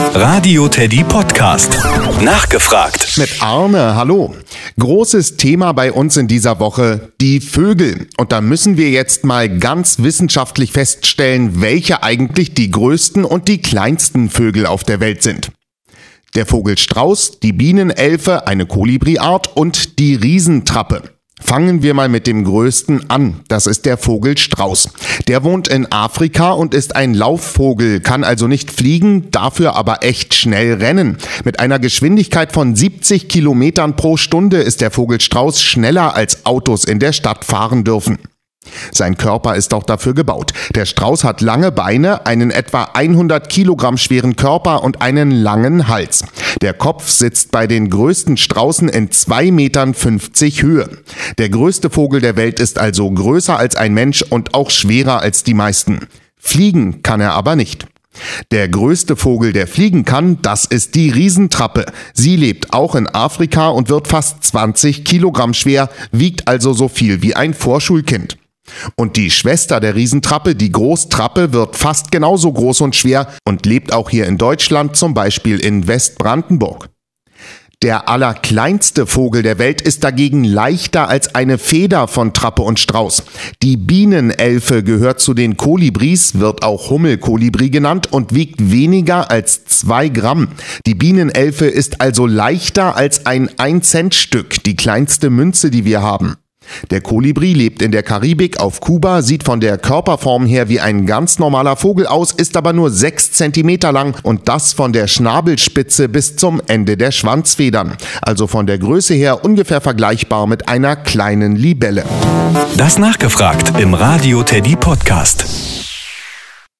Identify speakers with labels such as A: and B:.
A: Radio Teddy Podcast. Nachgefragt.
B: Mit Arne, hallo. Großes Thema bei uns in dieser Woche, die Vögel. Und da müssen wir jetzt mal ganz wissenschaftlich feststellen, welche eigentlich die größten und die kleinsten Vögel auf der Welt sind. Der Vogelstrauß, die Bienenelfe, eine Kolibriart und die Riesentrappe. Fangen wir mal mit dem größten an. Das ist der Vogelstrauß. Der wohnt in Afrika und ist ein Laufvogel, kann also nicht fliegen, dafür aber echt schnell rennen. Mit einer Geschwindigkeit von 70 Kilometern pro Stunde ist der Vogelstrauß schneller als Autos in der Stadt fahren dürfen. Sein Körper ist auch dafür gebaut. Der Strauß hat lange Beine, einen etwa 100 Kilogramm schweren Körper und einen langen Hals. Der Kopf sitzt bei den größten Straußen in 2,50 Metern Höhe. Der größte Vogel der Welt ist also größer als ein Mensch und auch schwerer als die meisten. Fliegen kann er aber nicht. Der größte Vogel, der fliegen kann, das ist die Riesentrappe. Sie lebt auch in Afrika und wird fast 20 Kilogramm schwer, wiegt also so viel wie ein Vorschulkind. Und die Schwester der Riesentrappe, die Großtrappe, wird fast genauso groß und schwer und lebt auch hier in Deutschland, zum Beispiel in Westbrandenburg. Der allerkleinste Vogel der Welt ist dagegen leichter als eine Feder von Trappe und Strauß. Die Bienenelfe gehört zu den Kolibris, wird auch Hummelkolibri genannt und wiegt weniger als zwei Gramm. Die Bienenelfe ist also leichter als ein 1-Cent-Stück, die kleinste Münze, die wir haben. Der Kolibri lebt in der Karibik auf Kuba, sieht von der Körperform her wie ein ganz normaler Vogel aus, ist aber nur 6 cm lang und das von der Schnabelspitze bis zum Ende der Schwanzfedern. Also von der Größe her ungefähr vergleichbar mit einer kleinen Libelle.
A: Das nachgefragt im Radio Teddy Podcast.